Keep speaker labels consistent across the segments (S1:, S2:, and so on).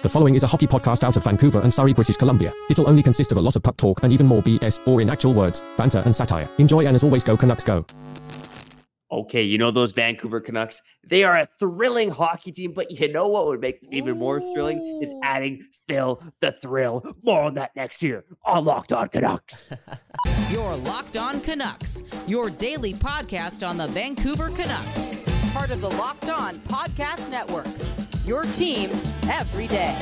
S1: The following is a hockey podcast out of Vancouver and Surrey, British Columbia. It'll only consist of a lot of puck talk and even more BS, or in actual words, banter and satire. Enjoy and as always, go Canucks go.
S2: Okay, you know those Vancouver Canucks? They are a thrilling hockey team, but you know what would make them even more thrilling is adding Phil the Thrill. More on that next year on Locked On Canucks.
S3: Your Locked On Canucks, your daily podcast on the Vancouver Canucks, part of the Locked On Podcast Network. Your team every day.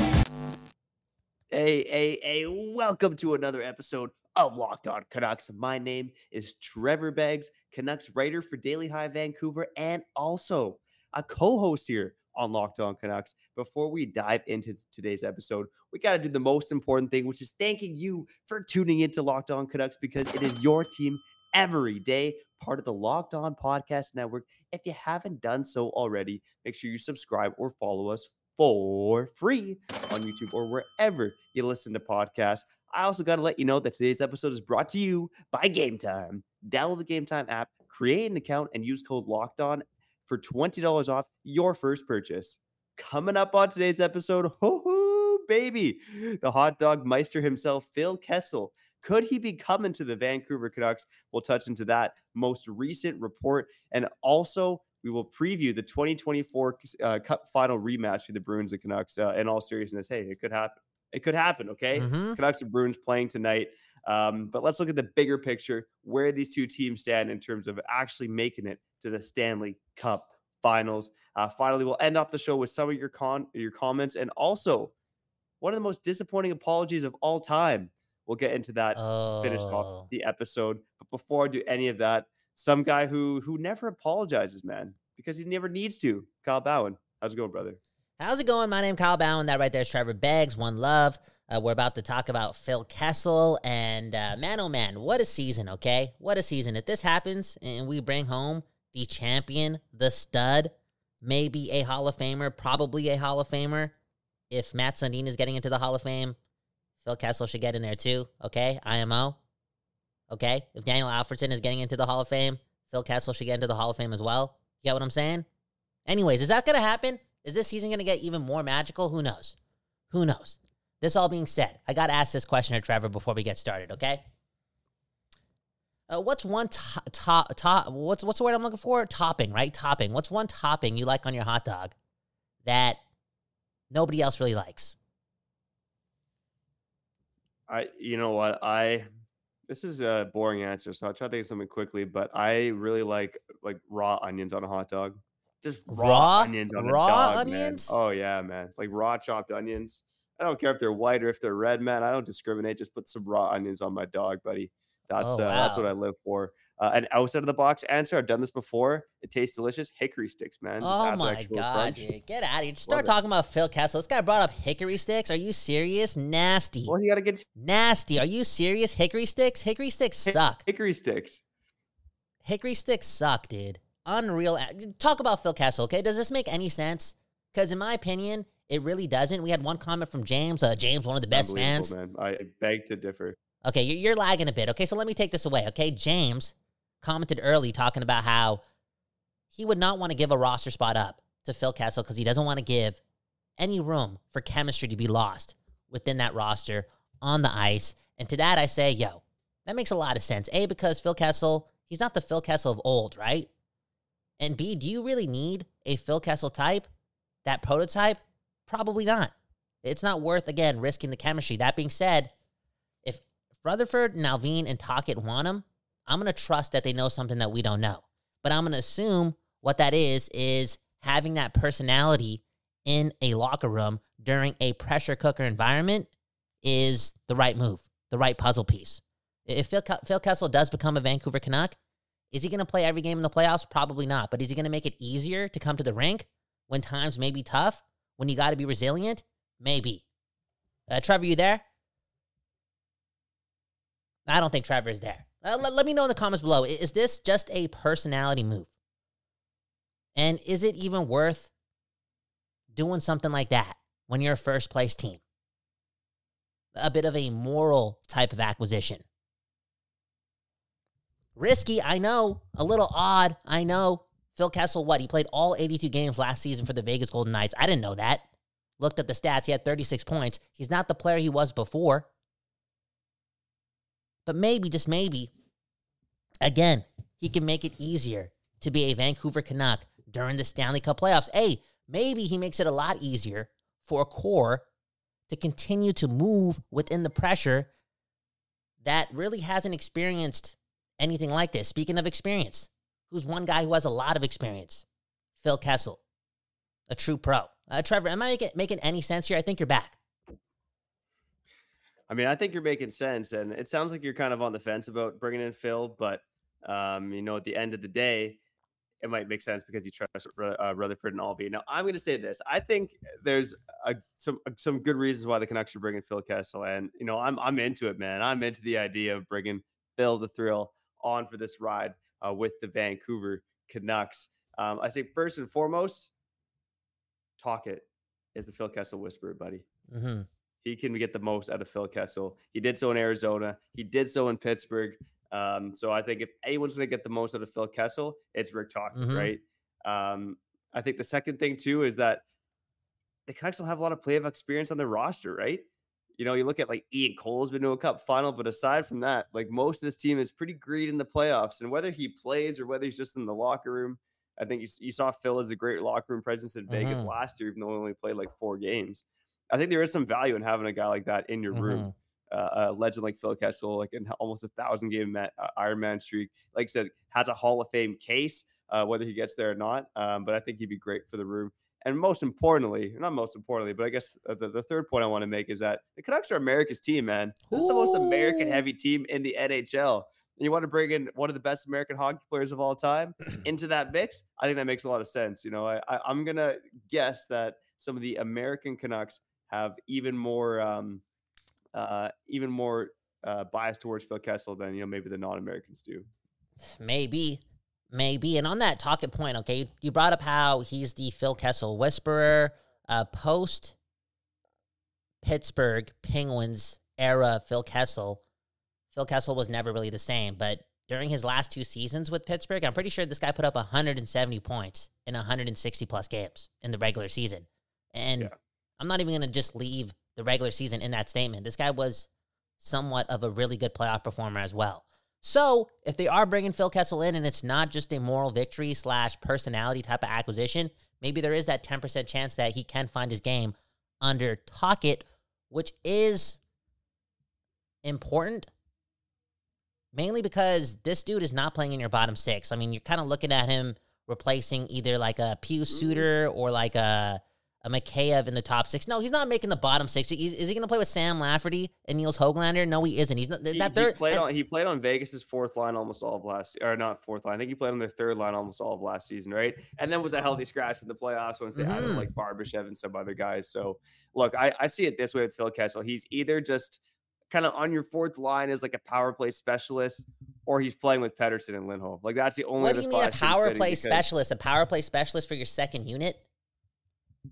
S2: Hey, hey, hey, welcome to another episode of Locked On Canucks. My name is Trevor Beggs, Canucks writer for Daily Hive Vancouver, and also a co host here on Locked On Canucks. Before we dive into today's episode, we got to do the most important thing, which is thanking you for tuning into Locked On Canucks because it is your team every day, part of the Locked On Podcast Network. If you haven't done so already, make sure you subscribe or follow us for free on YouTube or wherever you listen to podcasts. I also got to let you know that today's episode is brought to you by Game Time. Download the Game Time app, create an account, and use code Locked On for $20 off your first purchase. Coming up on today's episode, ho ho, baby, the hot dog meister himself, Phil Kessel. Could he be coming to the Vancouver Canucks? We'll touch into that most recent report. And also, we will preview the 2024 uh, Cup final rematch for the Bruins and Canucks. Uh, in all seriousness, hey, it could happen. It could happen. Okay,
S4: Mhm.
S2: Canucks and Bruins playing tonight. Um, but let's look at the bigger picture, where these two teams stand in terms of actually making it to the Stanley Cup Finals. Uh, finally, we'll end off the show with some of your con your comments, and also one of the most disappointing apologies of all time. We'll get into that to finish
S4: Oh.
S2: off the episode. But before I do any of that, some guy who who never apologizes, man, because he never needs to. Kyle Bowen, how's it going, brother?
S4: How's it going? My name is Kyle Bowen. That right there is Trevor Beggs. One love. Uh, we're about to talk about Phil Kessel and uh, man, oh man, what a season! Okay, what a season! If this happens and we bring home the champion, the stud, maybe a Hall of Famer, probably a Hall of Famer. If Matt Sundin is getting into the Hall of Fame, Phil Kessel should get in there too. Okay, IMO. Okay, if Daniel Alfredsson is getting into the Hall of Fame, Phil Kessel should get into the Hall of Fame as well. You get what I'm saying? Anyways, is that going to happen? Is this season going to get even more magical? Who knows? Who knows? This all being said, I got to ask this question to Trevor before we get started, okay? Uh, what's one top, top, top, what's, what's the word I'm looking for? Topping, right? Topping. What's one topping you like on your hot dog that nobody else really likes?
S2: I, you know what, I. This is a boring answer, so I'll try to think of something quickly. But I really like like raw onions on a hot dog. Just raw,
S4: Raw?
S2: onions on
S4: Raw
S2: a dog,
S4: onions?
S2: Man. Oh yeah, man. Like raw chopped onions. I don't care if they're white or if they're red, man. I don't discriminate. Just put some raw onions on my dog, buddy. That's
S4: Oh,
S2: uh, that's what. I live for. Uh, an outside of the box answer. I've done this before. It tastes delicious. Hickory sticks, man. Just
S4: Oh my god,
S2: crunch.
S4: dude. Get out of here. Just start
S2: Love it.
S4: talking about Phil Kessel. This guy brought up hickory sticks. Are you serious? Nasty.
S2: Well, you gotta get
S4: Nasty. Are you serious? Hickory sticks? Hickory sticks suck.
S2: hickory sticks.
S4: Hickory sticks suck, dude. Unreal. Talk about Phil Kessel, okay? Does this make any sense? Because in my opinion, it really doesn't. We had one comment from James. Uh, James, one of the best fans.
S2: man. I beg to differ.
S4: Okay, you're, you're lagging a bit. Okay, so let me take this away. Okay, James commented early talking about how he would not want to give a roster spot up to Phil Kessel because he doesn't want to give any room for chemistry to be lost within that roster on the ice. And to that, I say, yo, that makes a lot of sense. A, because Phil Kessel, he's not the Phil Kessel of old, right? And B, do you really need a Phil Kessel type, that prototype? Probably not. It's not worth, again, risking the chemistry. That being said, if Rutherford, Allvin, and Tocchet want him, I'm going to trust that they know something that we don't know. But I'm going to assume what that is, is having that personality in a locker room during a pressure cooker environment is the right move, the right puzzle piece. If Phil, Phil Kessel does become a Vancouver Canuck, is he going to play every game in the playoffs? Probably not. But is he going to make it easier to come to the rink when times may be tough, when you got to be resilient? Maybe. Uh, Trevor, you there? I don't think Trevor is there. Uh, let, let me know in the comments below. Is this just a personality move? And is it even worth doing something like that when you're a first place team? A bit of a moral type of acquisition. Risky, I know. A little odd, I know. Phil Kessel, what? He played all 82 games last season for the Vegas Golden Knights. I didn't know that. looked at the stats. He had 36 points. He's not the player he was before. But maybe, just maybe, again, he can make it easier to be a Vancouver Canuck during the Stanley Cup playoffs. Hey, maybe he makes it a lot easier for a core to continue to move within the pressure that really hasn't experienced anything like this. Speaking of experience, who's one guy who has a lot of experience? Phil Kessel, a true pro. Uh, Trevor, am I making, making any sense here? I think you're back.
S2: I mean, I think you're making sense, and it sounds like you're kind of on the fence about bringing in Phil, but um, you know, at the end of the day, it might make sense because you trust uh, Rutherford and Allvin. Now, I'm going to say this: I think there's a, some some good reasons why the Canucks are bringing Phil Kessel, and you know, I'm I'm into it, man. I'm into the idea of bringing Phil the Thrill on for this ride uh, with the Vancouver Canucks. Um, I say first and foremost, Tocchet is the Phil Kessel whisperer, buddy.
S4: Mm-hmm.
S2: He can get the most out of Phil Kessel. He did so in Arizona. He did so in Pittsburgh. Um, so I think if anyone's going to get the most out of Phil Kessel, it's Rick Tocchet,
S4: Mhm.
S2: right? Um, I think the second thing too is that the Canucks don't have a lot of playoff experience on their roster, right? You know, you look at like Ian Cole's been to a cup final, but aside from that, like most of this team is pretty green in the playoffs. And whether he plays or whether he's just in the locker room, I think you, you saw Phil as a great locker room presence in Vegas
S4: Mhm.
S2: last year, even though he only played like four games. I think there is some value in having a guy like that in your room uh, a legend like Phil Kessel, like in almost a thousand game ma- uh, Ironman streak, like I said, has a Hall of Fame case, uh, whether he gets there or not. Um, but I think he'd be great for the room. And most importantly, not most importantly, but I guess the, the third point I want to make is that the Canucks are America's team, man. This is the most American heavy team in the NHL. And you want to bring in one of the best American hockey players of all time into that mix? I think that makes a lot of sense. You know, I, I, I'm going to guess that some of the American Canucks have even more. Um, uh, even more uh, biased towards Phil Kessel than you know maybe the non-Americans do.
S4: Maybe. Maybe. And on that talking point, okay, you brought up how he's the Phil Kessel whisperer. Uh, post Pittsburgh Penguins era Phil Kessel, Phil Kessel was never really the same. But during his last two seasons with Pittsburgh, I'm pretty sure this guy put up 170 points in 160 plus games in the regular season. And
S2: Yeah.
S4: I'm not even going to just leave the regular season in that statement. This guy was somewhat of a really good playoff performer as well. So if they are bringing Phil Kessel in and it's not just a moral victory slash personality type of acquisition, maybe there is that 10% chance that he can find his game under Tocchet, which is important. Mainly because this dude is not playing in your bottom six. I mean, you're kind of looking at him replacing either like a Pius Suter or like a a Mikheyev in the top six. No, he's not making the bottom six. Is, is he going to play with Sam Lafferty and Nils Hoglander? No, he isn't. He's not.
S2: He,
S4: that
S2: he
S4: third,
S2: played
S4: and-
S2: on he played on Vegas's fourth line almost all of last or not fourth line. I think he played on their third line almost all of last season, right? And then was a healthy scratch in the playoffs once they added
S4: Mhm.
S2: like Barbashev and some other guys. So look, I, I see it this way with Phil Kessel. He's either just kind of on your fourth line as like a power play specialist, or he's playing with Pettersson and Lindholm. Like that's the only.
S4: what do you mean a
S2: spot I see him
S4: power play
S2: because-
S4: specialist? A power play specialist for your second unit?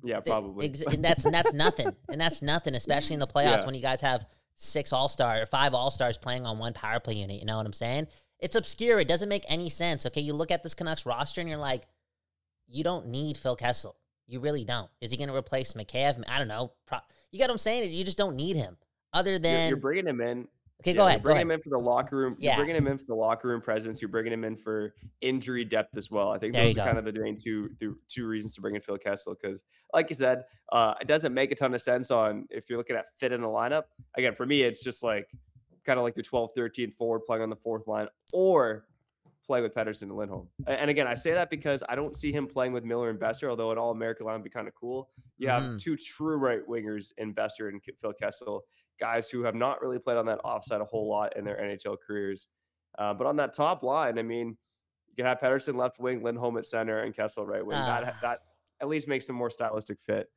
S2: Yeah, probably.
S4: ex- and that's and that's nothing. And that's nothing, especially in the playoffs
S2: Yeah.
S4: when you guys have six all star or five all stars playing on one power play unit. You know what I'm saying? It's obscure. It doesn't make any sense. Okay, you look at this Canucks roster and you're like, you don't need Phil Kessel. You really don't. Is he going to replace McCabe? I don't know. Pro- you got what I'm saying? You just don't need him. Other
S2: You're-
S4: than
S2: you're, bringing him in.
S4: Okay,
S2: Yeah,
S4: go ahead. Go
S2: bringing
S4: ahead.
S2: him in for the locker room.
S4: Yeah.
S2: You're bringing him in for the locker room presence. You're bringing him in for injury depth as well. I think
S4: There
S2: those are
S4: go.
S2: kind of the main two the two reasons to bring in Phil Kessel. Because, like you said, uh, it doesn't make a ton of sense on if you're looking at fit in the lineup. Again, for me, it's just like kind of like your 12th, 13th forward playing on the fourth line, or play with Pettersson and Lindholm. And again, I say that because I don't see him playing with Miller and Boeser, although an all American line would be kind of cool. You have
S4: Mhm.
S2: two true right wingers in Boeser and Phil Kessel, guys who have not really played on that offside a whole lot in their NHL careers. Uh, but on that top line, I mean, you can have Pettersson left wing, Lindholm at center, and Kessel right wing.
S4: Ah.
S2: that that at least makes a more stylistic fit.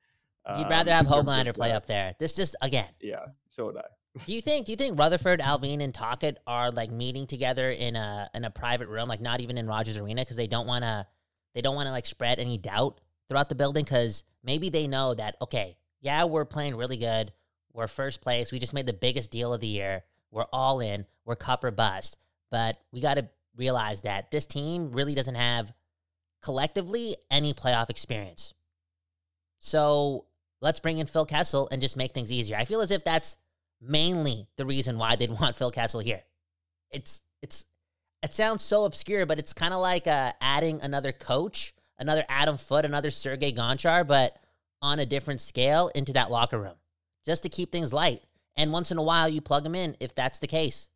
S4: You'd rather
S2: um,
S4: have
S2: in
S4: Hoglander play up there. This just again.
S2: Yeah, so would I.
S4: Do you think? Do you think Rutherford, Allvin, and Tocchet are like meeting together in a in a private room, like not even in Rogers Arena, because they don't want to they don't want to like spread any doubt throughout the building? Because maybe they know that okay, yeah, we're playing really good, we're first place, we just made the biggest deal of the year, we're all in, we're cup or bust, but we got to realize that this team really doesn't have collectively any playoff experience. So let's bring in Phil Kessel and just make things easier. I feel as if that's mainly the reason why they'd want Phil Kessel here. It's it's it sounds so obscure, but it's kind of like uh, adding another coach, another Adam Foote, another Sergey Gonchar, but on a different scale into that locker room, just to keep things light. And once in a while, you plug them in if that's the case.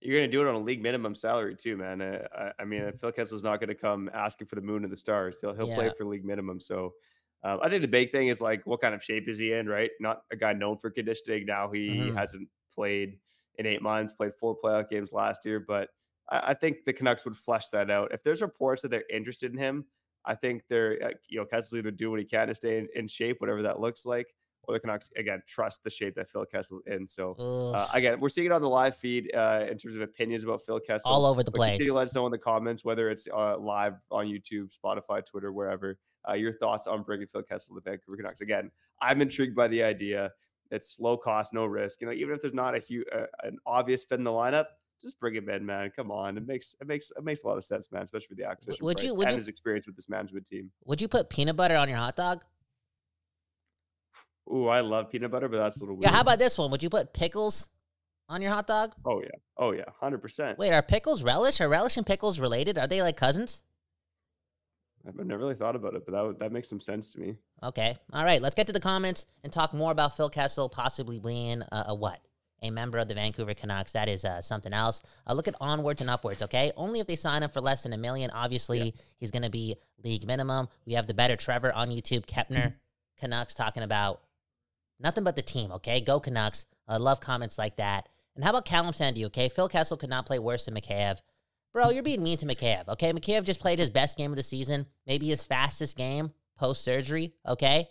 S2: You're going to do it on a league minimum salary too, man. Uh, I, I, mean, Phil Kessel's not going to come asking for the moon and the stars. He'll he'll yeah. play for league minimum. So um, I think the big thing is like, what kind of shape is he in? Right, not a guy known for conditioning. Now he mm-hmm. hasn't played in eight months. Played four playoff games last year, but I, I, think the Canucks would flesh that out. If there's reports that they're interested in him, I think they're uh, you know Kessel's either do what he can to stay in, in shape, whatever that looks like or the Canucks again trust the shape that Phil Kessel in. So uh, again, we're seeing it on the live feed uh, in terms of opinions about Phil Kessel
S4: all over the
S2: but
S4: place.
S2: Continue to let us know in the comments whether it's uh, live on YouTube, Spotify, Twitter, wherever. Uh, your thoughts on bringing Phil Kessel to the Vancouver Canucks. Again, I'm intrigued by the idea. It's low cost, no risk. You know, even if there's not a huge, uh, an obvious fit in the lineup, just bring him in, man. Come on, it makes it makes it makes a lot of sense, man. Especially for the acquisition would you, would and you, his experience with this management team.
S4: Would you put peanut butter on your hot dog?
S2: Ooh, I love peanut butter, but that's a little weird.
S4: Yeah, how about this one? Would you put pickles on your hot dog?
S2: Oh yeah. Oh yeah. Hundred percent.
S4: Wait, are pickles relish? Are relish and pickles related? Are they like cousins?
S2: I've never really thought about it, but that would, that makes some sense to me.
S4: Okay. All right. Let's get to the comments and talk more about Phil Kessel possibly being a, a what? A member of the Vancouver Canucks. That is uh, something else. Uh, look at onwards and upwards, okay? Only if they sign him for less than a million. Obviously, yeah. he's going to be league minimum. We have the better Trevor on YouTube, Kepner Canucks, talking about Nothing but the team, okay? Go Canucks. I love comments like that. And how about Callum Sandy, okay? Phil Kessel could not play worse than Mikheyev. Bro, you're being mean to Mikheyev, okay? Mikheyev just played his best game of the season, maybe his fastest game post surgery, okay?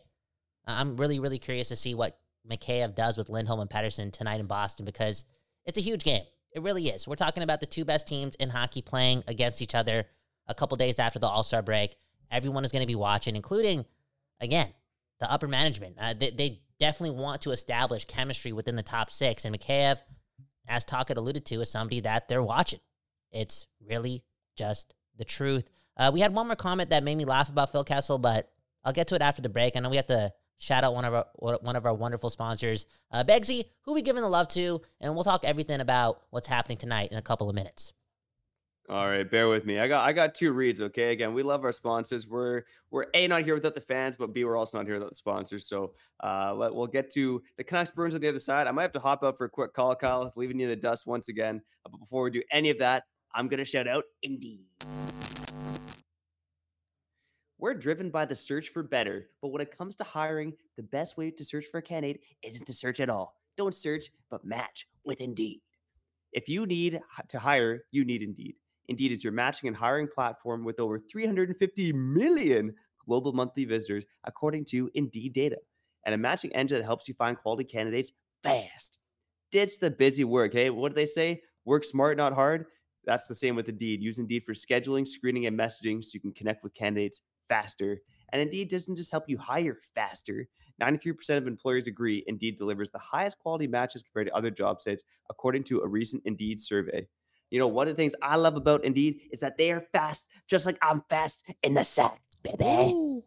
S4: I'm really, really curious to see what Mikheyev does with Lindholm and Pettersson tonight in Boston because it's a huge game. It really is. We're talking about the two best teams in hockey playing against each other a couple days after the All Star break. Everyone is going to be watching, including, again, the upper management. Uh, they, they definitely want to establish chemistry within the top six. And Mikheyev, as Tocchet alluded to, is somebody that they're watching. It's really just the truth. Uh, we had one more comment that made me laugh about Phil Kessel, but I'll get to it after the break. I know we have to shout out one of our one of our wonderful sponsors, uh, Begsy, who we giving the love to, and we'll talk everything about what's happening tonight in a couple of minutes.
S2: All right, bear with me. I got I got two reads. Okay, again, we love our sponsors. We're we're a not here without the fans, but b we're also not here without the sponsors. So uh, let, we'll get to the Canucks Bruins on the other side. I might have to hop out for a quick call, Kyle, leaving you in the dust once again. But before we do any of that, I'm gonna shout out Indeed. We're driven by the search for better, but when it comes to hiring, the best way to search for a candidate isn't to search at all. Don't search, but match with Indeed. If you need to hire, you need Indeed. Indeed is your matching and hiring platform with over 350 million global monthly visitors, according to Indeed data, and a matching engine that helps you find quality candidates fast. Ditch the busy work. Hey, what do they say? Work smart, not hard. That's the same with Indeed. Use Indeed for scheduling, screening, and messaging so you can connect with candidates faster. And Indeed doesn't just help you hire faster. 93% of employers agree Indeed delivers the highest quality matches compared to other job sites, according to a recent Indeed survey. You know, one of the things I love about Indeed is that they are fast, just like I'm fast in the sack, baby. Ooh.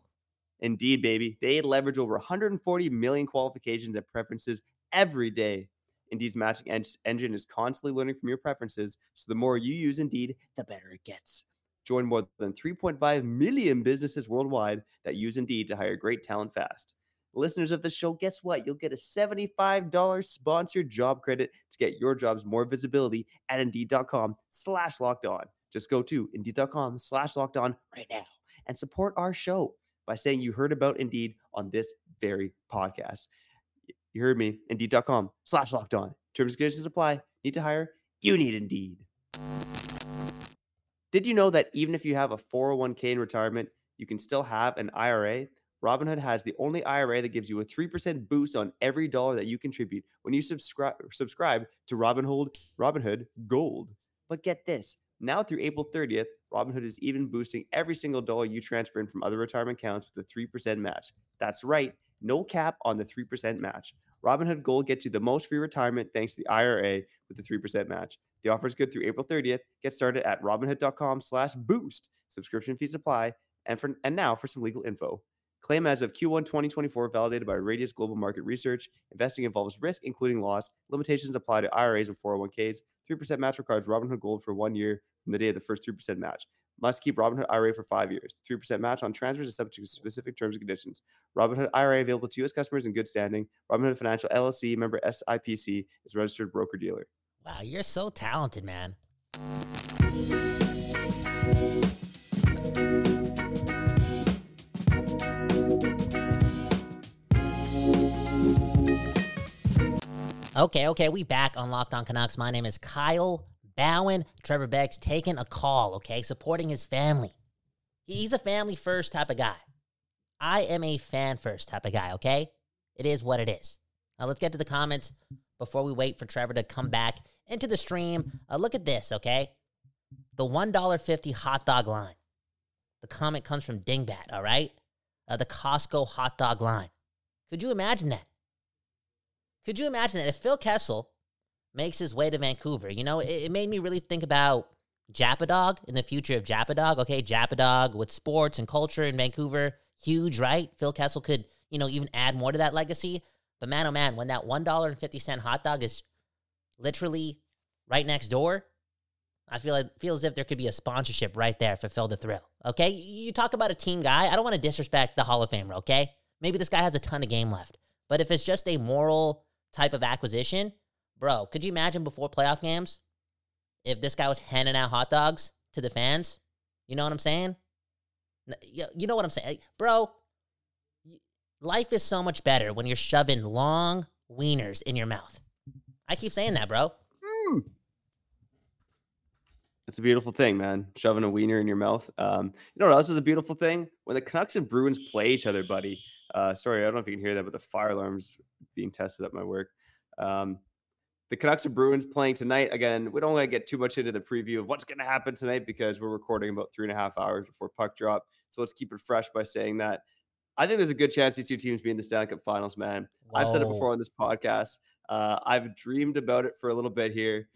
S2: Indeed, baby. They leverage over 140 million qualifications and preferences every day. Indeed's matching en- engine is constantly learning from your preferences, so the more you use Indeed, the better it gets. Join more than 3.5 million businesses worldwide that use Indeed to hire great talent fast listeners of the show, guess what? You'll get a $75 sponsored job credit to get your jobs more visibility at Indeed.com slash locked on. Just go to Indeed.com slash locked on right now and support our show by saying you heard about Indeed on this very podcast. You heard me. Indeed.com slash locked on. Terms and conditions apply. Need to hire? You need Indeed. Did you know that even if you have a 401k in retirement, you can still have an IRA? Robinhood has the only IRA that gives you a 3% boost on every dollar that you contribute when you subscribe subscribe to Robinhood Robinhood Gold. But get this, now through April 30th, Robinhood is even boosting every single dollar you transfer in from other retirement accounts with a 3% match. That's right, no cap on the 3% match. Robinhood Gold gets you the most free retirement thanks to the IRA with the 3% match. The offer is good through April 30th. Get started at robinhood.com slash boost. Subscription fees apply. And for and now for some legal info. Claim as of Q1 2024, validated by Radius Global Market Research. Investing involves risk, including loss. Limitations apply to IRAs and 401ks. 3% match requires Robinhood Gold for one year from the day of the first 3% match. Must keep Robinhood IRA for five years. 3% match on transfers is subject to specific terms and conditions. Robinhood IRA available to U.S. customers in good standing. Robinhood Financial LLC, member SIPC, is registered broker dealer.
S4: Wow, you're so talented, man. Okay, okay, we back on Locked On Canucks. My name is Kyle Bowen. Trevor Beggs taking a call, okay, supporting his family. He's a family first type of guy. I am a fan first type of guy, okay? It is what it is. Now let's get to the comments before we wait for Trevor to come back into the stream. Uh, look at this, okay? The $1.50 hot dog line. The comment comes from Dingbat, all right? Uh, the Costco hot dog line. Could you imagine that? Could you imagine that if Phil Kessel makes his way to Vancouver, you know, it, it made me really think about Japadog in the future of Japadog. Okay, Japadog with sports and culture in Vancouver, huge, right? Phil Kessel could, you know, even add more to that legacy. But man, oh man, when that $1.50 hot dog is literally right next door, I feel like feel as if there could be a sponsorship right there for Phil the Thrill. Okay, you talk about a team guy. I don't want to disrespect the Hall of Famer. Okay, maybe this guy has a ton of game left, but if it's just a moral type of acquisition, bro, could you imagine before playoff games if this guy was handing out hot dogs to the fans? You know what I'm saying? You know what I'm saying, bro? Life is so much better when you're shoving long wieners in your mouth. I keep saying that, bro. Mm.
S2: It's a beautiful thing, man. Shoving a wiener in your mouth. Um, you know what else is a beautiful thing? When the Canucks and Bruins play each other, buddy. Uh, sorry, I don't know if you can hear that, but the fire alarm's being tested at my work. Um, the Canucks and Bruins playing tonight. Again, we don't want to get too much into the preview of what's going to happen tonight because we're recording about three and a half hours before puck drop. So let's keep it fresh by saying that I think there's a good chance these two teams be in the Stanley Cup Finals. Man, Whoa. I've said it before on this podcast. Uh, I've dreamed about it for a little bit here.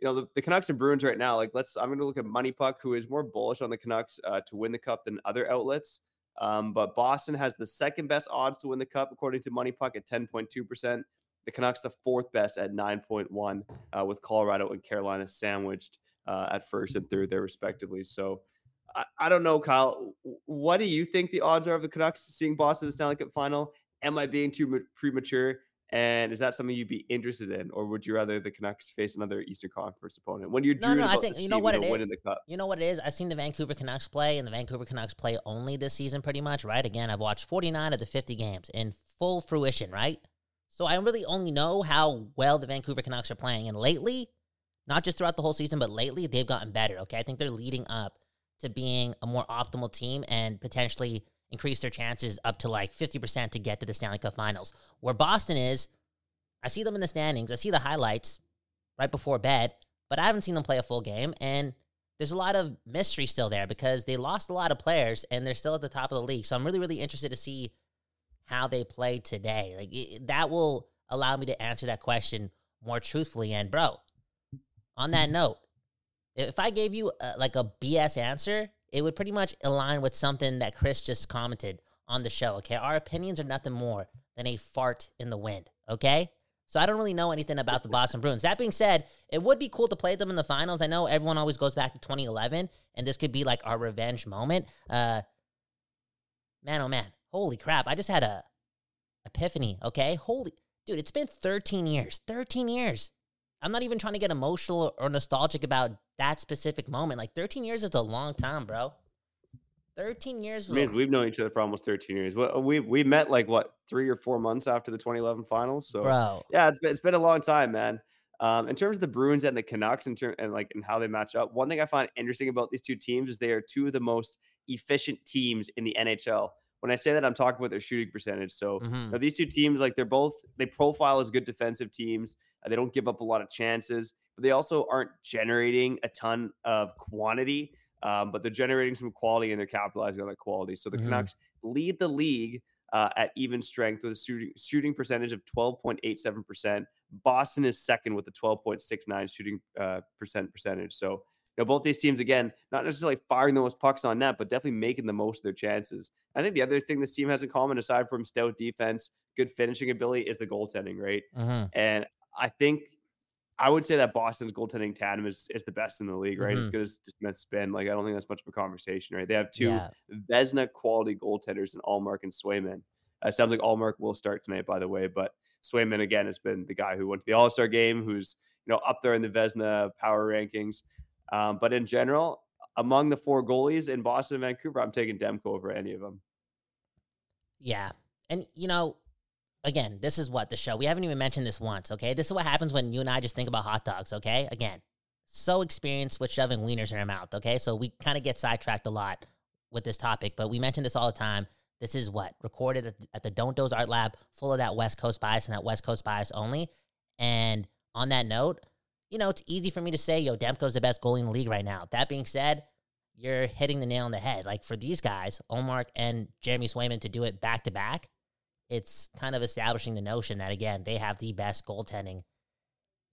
S2: You know, the, the, Canucks and Bruins right now. Like, let's. I'm going to look at Money Puck, who is more bullish on the Canucks uh, to win the cup than other outlets. Um, but Boston has the second best odds to win the cup, according to Money Puck, at 10.2%. The Canucks, the fourth best at 9.1, uh, with Colorado and Carolina sandwiched uh, at first and third there, respectively. So I, I, don't know, Kyle. What do you think the odds are of the Canucks seeing Boston in the Stanley Cup final? Am I being too premature? And is that something you'd be interested in, or would you rather the Canucks face another Eastern Conference opponent when you're
S4: no, no? I think you know what it is.
S2: Winning the cup?
S4: You know what it is. I've seen the Vancouver Canucks play, and the Vancouver Canucks play only this season, pretty much. Right? Again, I've watched 49 of the 50 games in full fruition. Right? So I really only know how well the Vancouver Canucks are playing, and lately, not just throughout the whole season, but lately they've gotten better. Okay, I think they're leading up to being a more optimal team and potentially increase their chances up to like 50% to get to the Stanley Cup Finals. Where Boston is I see them in the standings. I see the highlights right before bed, but I haven't seen them play a full game. And there's a lot of mystery still there because they lost a lot of players and they're still at the top of the league. So I'm really, really interested to see how they play today. Like it, that will allow me to answer that question more truthfully. And bro, on that note, if I gave you a, like a BS answer, it would pretty much align with something that Chris just commented on the show. Okay, our opinions are nothing more than a fart in the wind. Okay. So I don't really know anything about the Boston Bruins. That being said, it would be cool to play them in the finals. I know everyone always goes back to 2011, and this could be like our revenge moment. Uh, man, oh man, holy crap! I just had a epiphany. Okay, holy dude, it's been 13 years. 13 years. I'm not even trying to get emotional or nostalgic about that specific moment. Like 13 years is a long time, bro. 13 years.
S2: I mean, we've known each other for almost 13 years. We we met like what three or four months after the 2011 finals. So,
S4: bro,
S2: yeah, it's been, it's been a long time, man. Um, in terms of the Bruins and the Canucks, in term, and like and how they match up, one thing I find interesting about these two teams is they are two of the most efficient teams in the NHL. When I say that, I'm talking about their shooting percentage. So mm-hmm. these two teams, like they're both, they profile as good defensive teams. Uh, they don't give up a lot of chances, but they also aren't generating a ton of quantity um, but they're generating some quality and they're capitalizing on that quality. So the mm-hmm. Canucks lead the league uh, at even strength with a shooting, shooting percentage of 12.87%. Boston is second with a 12.69 shooting uh, percent percentage. So know, both these teams again, not necessarily firing the most pucks on net, but definitely making the most of their chances. I think the other thing this team has in common, aside from stout defense, good finishing ability, is the goaltending, right?
S4: Mm-hmm.
S2: And I think I would say that Boston's goaltending tandem is, is the best in the league, right? As
S4: Mhm.
S2: good as Smith's been. Like, I don't think that's much of a conversation, right? They have two
S4: Yeah.
S2: Vezina quality goaltenders in Ullmark and Swayman. Uh, sounds like Ullmark will start tonight, by the way, but Swayman again has been the guy who went to the All Star game, who's you know up there in the Vezina power rankings. Um, but in general, among the four goalies in Boston and Vancouver, I'm taking Demko over any of them.
S4: Yeah. And, you know, again, this is what the show, we haven't even mentioned this once, okay? This is what happens when you and I just think about hot dogs, okay? Again, so experienced with shoving wieners in our mouth, okay? So we kind of get sidetracked a lot with this topic, but we mention this all the time. This is what? Recorded at, at the Don't Doze Art Lab, full of that West Coast bias and that West Coast bias only. And on that note, you know, it's easy for me to say, yo, Demko's the best goalie in the league right now. That being said, you're hitting the nail on the head. Like for these guys, Ullmark and Jeremy Swayman to do it back to back, it's kind of establishing the notion that again, they have the best goaltending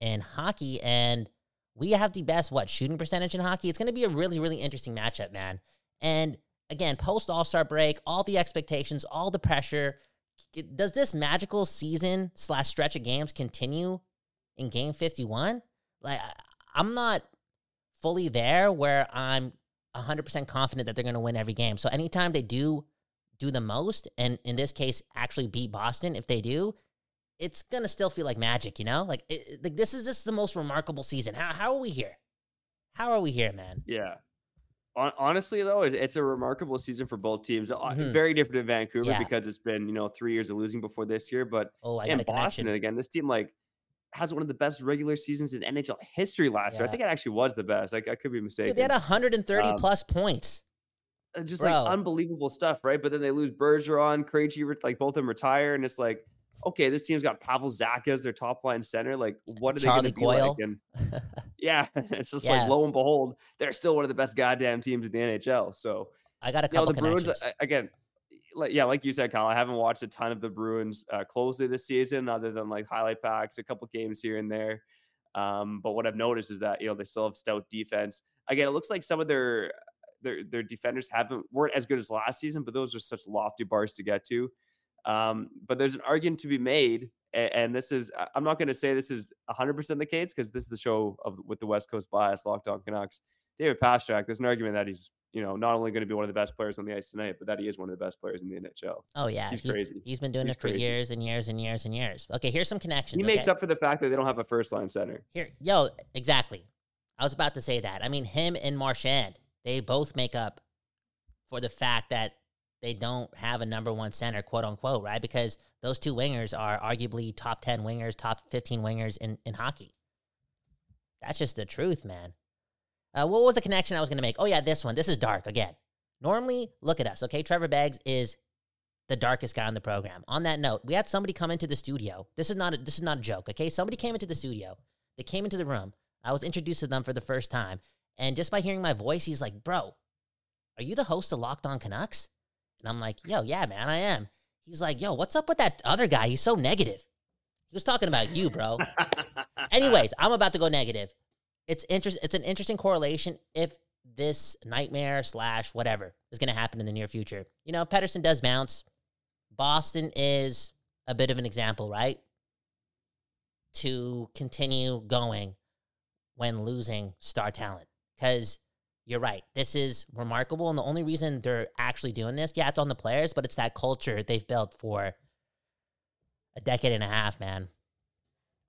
S4: in hockey and we have the best what shooting percentage in hockey. It's going to be a really really interesting matchup, man. And again, post All-Star break, all the expectations, all the pressure, does this magical season slash stretch of games continue in game 51? Like I- I'm not fully there where I'm 100% confident that they're going to win every game. So anytime they do do the most, and in this case, actually beat Boston, if they do, it's going to still feel like magic, you know? Like, it, like this is just the most remarkable season. How, how are we here? How are we here, man?
S2: Yeah. Honestly, though, it's a remarkable season for both teams. Uh,
S4: Mhm.
S2: Very different in Vancouver
S4: Yeah.
S2: because it's been you know three years of losing before this year, but
S4: Oh, I
S2: in Boston and again, this team like has one of the best regular seasons in NHL history last year. I think it actually was the best. Like I could be mistaken.
S4: Dude, they had 130
S2: Um,
S4: plus points.
S2: Uh, just
S4: Bro.
S2: like unbelievable stuff, right? But then they lose Bergeron, Krejci, re- like both of them retire, and it's like, okay, this team's got Pavel Zacha as their top line center. Like, what are they going to be like? And yeah, it's just
S4: Yeah.
S2: like lo and behold, they're still one of the best goddamn teams in the NHL. So
S4: I got a
S2: you know, the Bruins again. Like, yeah, like you said, Kyle, I haven't watched a ton of the Bruins uh, closely this season, other than like highlight packs, a couple games here and there. Um, but what I've noticed is that you know they still have stout defense. Again, it looks like some of their their their defenders haven't weren't as good as last season, but those are such lofty bars to get to. Um, but there's an argument to be made, and, and this is I'm not going to say this is 100 percent the case because this is the show of with the West Coast bias, Locked On Canucks. David Pastrnak, there's an argument that he's you know not only going to be one of the best players on the ice tonight, but that he is one of the best players in the NHL.
S4: oh, yeah.
S2: he's
S4: he's,
S2: crazy.
S4: he's been doing
S2: He's
S4: it for
S2: crazy.
S4: years and years and years and years. Okay, here's some connections.
S2: He makes
S4: okay?
S2: up for the fact that they don't have a first line center.
S4: Here, yo, exactly. I was about to say that. I mean, him and Marchand, they both make up for the fact that they don't have a number one center, quote unquote, right? Because those two wingers are arguably top 10 wingers, top 15 wingers in, in hockey. That's just the truth, man. Uh, what was the connection I was going to make? Oh, yeah, this one. This is dark again. Normally, look at us, okay? Trevor Beggs is the darkest guy on the program. On that note, we had somebody come into the studio. This is not a, this is not a joke, okay? Somebody came into the studio. They came into the room. I was introduced to them for the first time, and just by hearing my voice, he's like, "Bro, are you the host of Locked On Canucks?" And I'm like, "Yo, yeah, man, I am." He's like, "Yo, what's up with that other guy? He's so negative." He was talking about you, bro. Anyways, I'm about to go negative. It's interest. It's an interesting correlation if this nightmare slash whatever is going to happen in the near future. You know, Pettersson does bounce. Boston is a bit of an example, right? To continue going when losing star talent, because you're right. This is remarkable, and the only reason they're actually doing this, yeah, it's on the players, but it's that culture they've built for a decade and a half, man.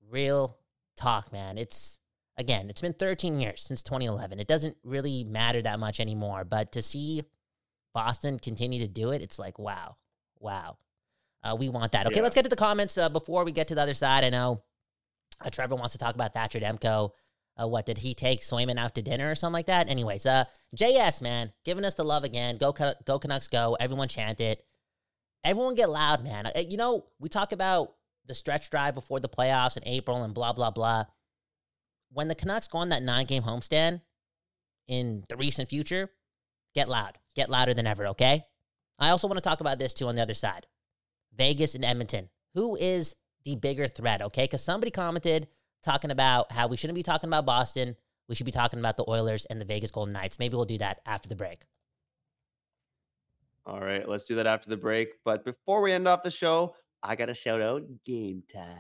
S4: Real talk, man. It's again, it's been 13 years since 2011. It doesn't really matter that much anymore, but to see Boston continue to do it, it's like, wow, wow. Uh, we want that. Okay,
S2: Yeah.
S4: let's get to the comments uh, before we get to the other side. I know uh, Trevor wants to talk about Thatcher Demko. Uh, what did he take Swayman out to dinner or something like that? Anyways, uh, JS man, giving us the love again. Go, go Canucks, go! Everyone chant it. Everyone get loud, man. Uh, You know, we talk about the stretch drive before the playoffs in April and blah blah blah. When the Canucks go on that nine game homestand in the recent future, get loud, get louder than ever. Okay. I also want to talk about this too on the other side. Vegas and Edmonton. Who is the bigger threat? Okay, because somebody commented talking about how we shouldn't be talking about Boston we should be talking about the Oilers and the Vegas Golden Knights. Maybe we'll do that after the break.
S2: All right, let's do that after the break. But before we end off the show, I got to shout out game time.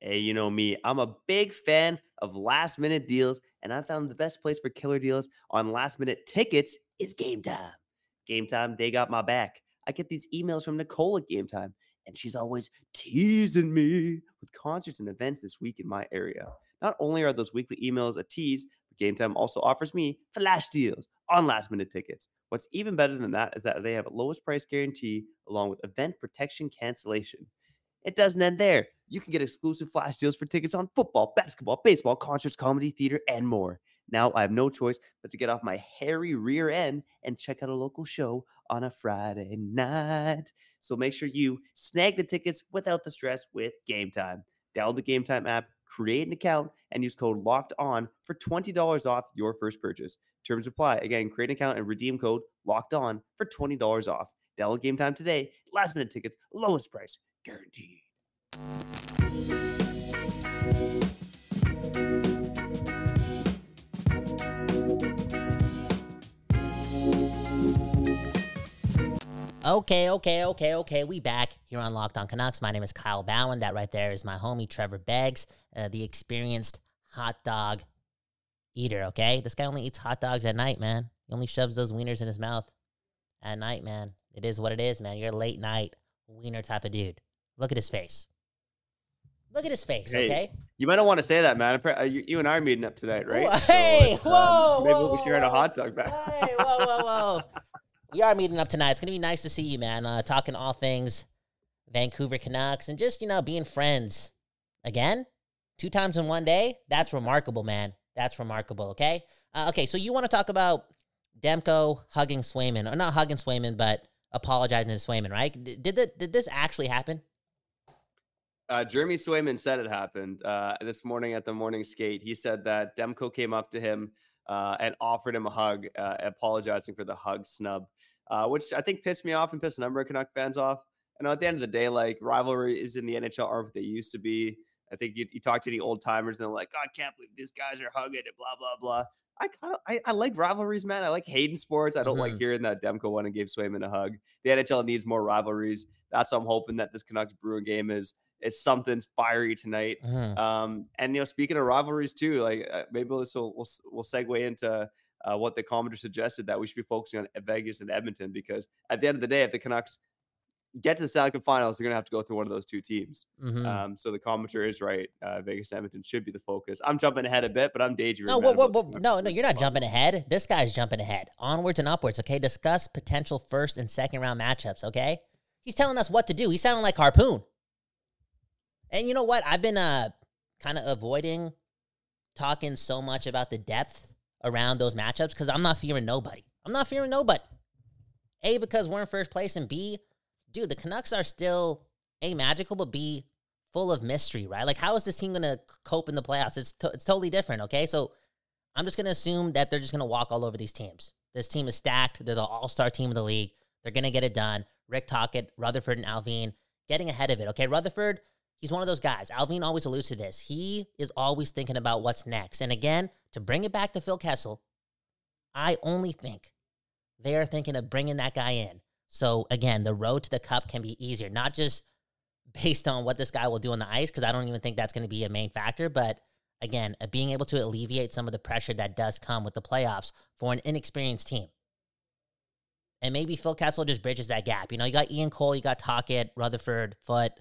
S2: Hey, you know me, I'm a big fan of last minute deals, and I found the best place for killer deals on last minute tickets is game time. Game time, they got my back. I get these emails from Nicole at game time, and she's always teasing me with concerts and events this week in my area. Not only are those weekly emails a tease, but Game Time also offers me flash deals on last minute tickets. What's even better than that is that they have a lowest price guarantee along with event protection cancellation. It doesn't end there. You can get exclusive flash deals for tickets on football, basketball, baseball, concerts, comedy, theater, and more. Now I have no choice but to get off my hairy rear end and check out a local show on a Friday night. So make sure you snag the tickets without the stress with Game Time. Download the Game Time app, create an account, and use code LOCKED ON for $20 off your first purchase. Terms apply. Again, create an account and redeem code LOCKED ON for $20 off. Download Game Time today. Last minute tickets, lowest price, guaranteed.
S4: Okay, okay, okay, okay. We back here on Locked On Canucks. My name is Kyle Bowen. That right there is my homie Trevor Beggs, uh, the experienced hot dog eater. Okay, this guy only eats hot dogs at night, man. He only shoves those wieners in his mouth at night, man. It is what it is, man. You're a late night wiener type of dude. Look at his face. Look at his face.
S2: Hey,
S4: okay.
S2: You might not want to say that, man. Uh, You, you and I are meeting up tonight, right?
S4: Whoa,
S2: So
S4: hey,
S2: it's, um,
S4: whoa,
S2: Maybe
S4: whoa,
S2: we'll be sharing a hot dog back.
S4: Hey, whoa, whoa, whoa. we are meeting up tonight. It's gonna be nice to see you, man. Uh, talking all things Vancouver Canucks and just you know being friends again, two times in one day. That's remarkable, man. That's remarkable. Okay. Uh, okay. So you want to talk about Demko hugging Swayman, or not hugging Swayman, but apologizing to Swayman, right? Did the, did this actually happen?
S2: Uh, Jeremy Swayman said it happened uh, this morning at the morning skate. He said that Demko came up to him uh, and offered him a hug, uh, apologizing for the hug snub, uh, which I think pissed me off and pissed a number of Canuck fans off. And at the end of the day, like rivalry is in the NHL aren't what they used to be. I think you, you talk to the old timers and they're like, "God, I can't believe these guys are hugging and blah blah blah." I kind of I, I like rivalries, man. I like hating sports. I don't like
S4: Mhm.
S2: hearing that Demko went and gave Swayman a hug. The NHL needs more rivalries. That's what I'm hoping that this Canucks Bruin game is is something fiery tonight.
S4: Mhm.
S2: Um, and you know, speaking of rivalries too, like uh, maybe this will we'll, we'll segue into uh, what the commenter suggested that we should be focusing on Vegas and Edmonton because at the end of the day, if the Canucks get to the Stanley Cup Finals, they're gonna have to go through one of those two teams.
S4: Mhm.
S2: Um, so the commenter is right. Uh, Vegas and Edmonton should be the focus. I'm jumping ahead a bit, but I'm daydreaming.
S4: No,
S2: man,
S4: whoa, whoa, whoa. No, no, you're not jumping ahead. This guy's jumping ahead. Onwards and upwards, okay? Discuss potential first and second round matchups, okay? He's telling us what to do. He's sounding like Harpoon. And you know what? I've been uh kind of avoiding talking so much about the depth around those matchups because I'm not fearing nobody. I'm not fearing nobody. A, because we're in first place, and B, dude, the Canucks are still A, magical, but B, full of mystery, right? Like, how is this team going to cope in the playoffs? It's, to- it's totally different, okay? So I'm just going to assume that they're just going to walk all over these teams. This team is stacked. They're the all star team of the league. They're going to get it done. Rick Tocchet, Rutherford, and Allvin getting ahead of it, okay? Rutherford, he's one of those guys. Allvin always alludes to this. He is always thinking about what's next. And again, to bring it back to Phil Kessel, I only think they are thinking of bringing that guy in. So again, the road to the cup can be easier, not just based on what this guy will do on the ice, because I don't even think that's going to be a main factor. But again, uh, being able to alleviate some of the pressure that does come with the playoffs for an inexperienced team. And maybe Phil Kessel just bridges that gap. You know, you got Ian Cole, you got Tocchet, Rutherford, Foote,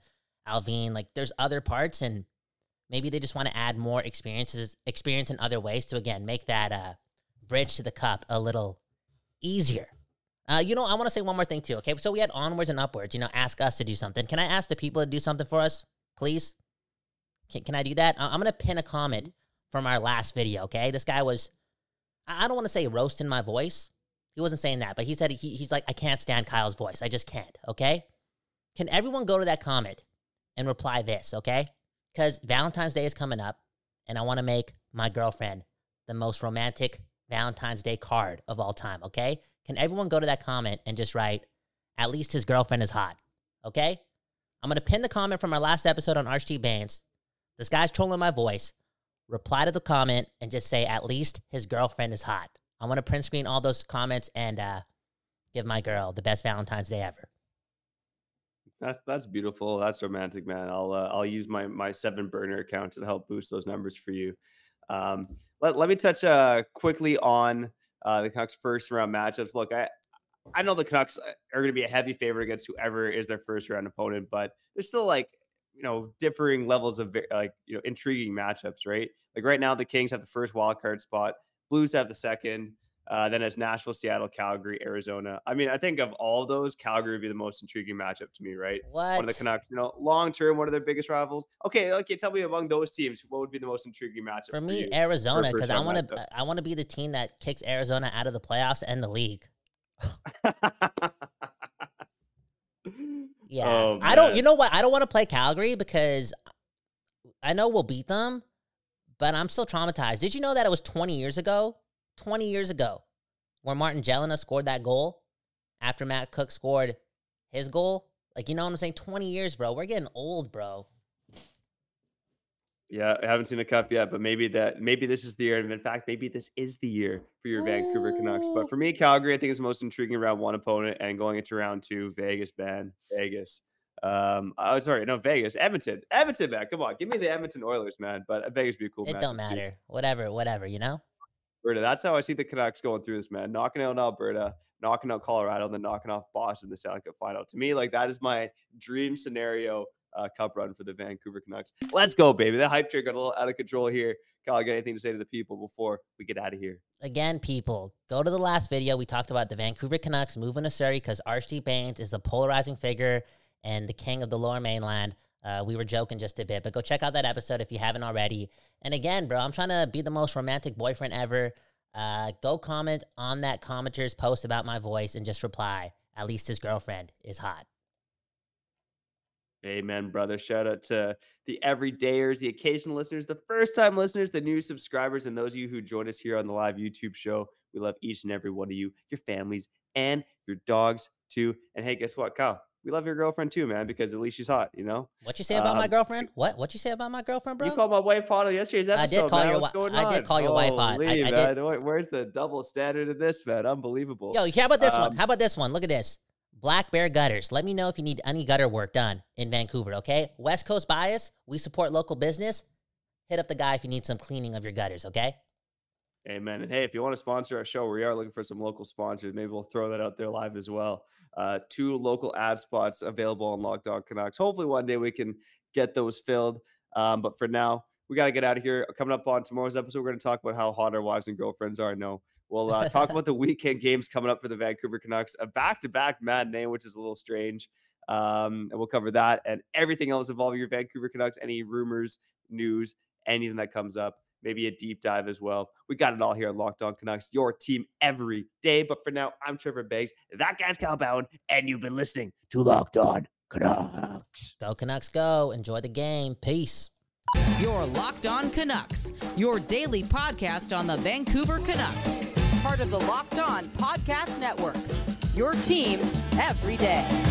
S4: Allvin. Like there's other parts, and maybe they just want to add more experiences, experience in other ways to again make that uh, bridge to the cup a little easier. Uh, you know, I want to say one more thing too. Okay, so we had onwards and upwards. You know, ask us to do something. Can I ask the people to do something for us, please? Can, can I do that? I'm gonna pin a comment from our last video. Okay, this guy was, I I don't want to say roasting my voice. He wasn't saying that, but he said he, he's like, I can't stand Kyle's voice. I just can't. Okay, can everyone go to that comment and reply this? Okay, because Valentine's Day is coming up, and I want to make my girlfriend the most romantic Valentine's Day card of all time, okay? Can everyone go to that comment and just write, at least his girlfriend is hot, okay? I'm gonna pin the comment from our last episode on Archie Baines. This guy's trolling my voice. reply to the comment and just say at least his girlfriend is hot. I want to print screen all those comments and uh, give my girl the best Valentine's Day ever.
S2: That's that's beautiful. That's romantic, man. I'll uh, I'll use my my seven burner account to help boost those numbers for you. Um, let, let me touch uh, quickly on uh, the Canucks first round matchups. Look, I I know the Canucks uh, are going to be a heavy favorite against whoever is their first round opponent, but there's still like you know differing levels of like you know intriguing matchups, right? Like right now, the Kings have the first wild card spot, Blues have the second. Uh, then it's Nashville, Seattle, Calgary, Arizona. I mean, I think of all those, Calgary would be the most intriguing matchup to me, right?
S4: What?
S2: One of the Canucks, you know, long term, one of their biggest rivals. Okay, okay, tell me among those teams, what would be the most intriguing matchup
S4: for me?
S2: you
S4: Arizona, because I want to. I want to be the team that kicks Arizona out of the playoffs and the league. Yeah,
S2: Oh,
S4: I don't. You know what? I don't want to play Calgary because I know we'll beat them, but I'm still traumatized. Did you know that it was 20 years ago? 20 years ago, where Martin Gelinas scored that goal after Matt Cooke scored his goal. Like, you know what I'm saying? 20 years, bro. We're getting old, bro.
S2: Yeah, I haven't seen a cup yet, but maybe that maybe this is the year. And in fact, maybe this is the year for your Vancouver Canucks. But for me, Calgary, I think is the most intriguing round one opponent, and going into round two, Vegas, man, Vegas. Um, oh, sorry, no, Vegas, Edmonton, Edmonton, man. Come on, give me the Edmonton Oilers, man. But Vegas would be a cool.
S4: It don't
S2: matchup, too.
S4: matter. Whatever, whatever, you know?
S2: Alberta. That's how I see the Canucks going through this, man. Knocking out Alberta, knocking out Colorado, and then knocking off Boston in the Stanley Cup final. To me, like that is my dream scenario uh, cup run for the Vancouver Canucks. Let's go, baby. The hype train got a little out of control here. Kyle, got anything to say to the people before we get out of here?
S4: Again, people, go to the last video. We talked about the Vancouver Canucks moving to Surrey because Archie Bains is a polarizing figure and the king of the lower mainland. Uh, we were joking just a bit, but go check out that episode if you haven't already. And again, bro, I'm trying to be the most romantic boyfriend ever. Uh, go comment on that commenter's post about my voice and just reply. At least his girlfriend is hot.
S2: Amen, brother. Shout out to the everydayers, the occasional listeners, the first time listeners, the new subscribers, and those of you who join us here on the live YouTube show. We love each and every one of you, your families, and your dogs too. And hey, guess what, Kyle? We love your girlfriend too, man, because at least she's hot, you know?
S4: What you say about my
S2: Um,
S4: girlfriend? What? What you say about my girlfriend, bro?
S2: You called my wife hot on yesterday's episode.
S4: I did call
S2: man.
S4: your
S2: What's
S4: wi-
S2: going
S4: I did call your wife hot. I- I did-
S2: man. Where- Where's the double standard of this, man? Unbelievable.
S4: Yo, how about this one?
S2: Um,
S4: How about this one? Look at this. Black Bear Gutters. Let me know if you need any gutter work done in Vancouver, okay? West Coast bias. We support local business. Hit up the guy if you need some cleaning of your gutters, okay?
S2: Amen. And hey, if you want to sponsor our show, we are looking for some local sponsors. Maybe we'll throw that out there live as well. Uh, two local ad spots available on Locked On Canucks. Hopefully, one day we can get those filled. Um, but for now, we got to get out of here. Coming up on tomorrow's episode, we're going to talk about how hot our wives and girlfriends are. No, we'll uh, talk about the weekend games coming up for the Vancouver Canucks. A back-to-back matinee, which is a little strange. Um, and we'll cover that and everything else involving your Vancouver Canucks. Any rumors, news, anything that comes up maybe a deep dive as well. We got it all here on Locked On Canucks, your team every day. But for now, I'm Trevor Beggs. That guy's Cal Bowen, and you've been listening to Locked On Canucks.
S4: Go Canucks, go. Enjoy the game. Peace.
S3: Your Locked On Canucks, your daily podcast on the Vancouver Canucks. Part of the Locked On Podcast Network. Your team every day.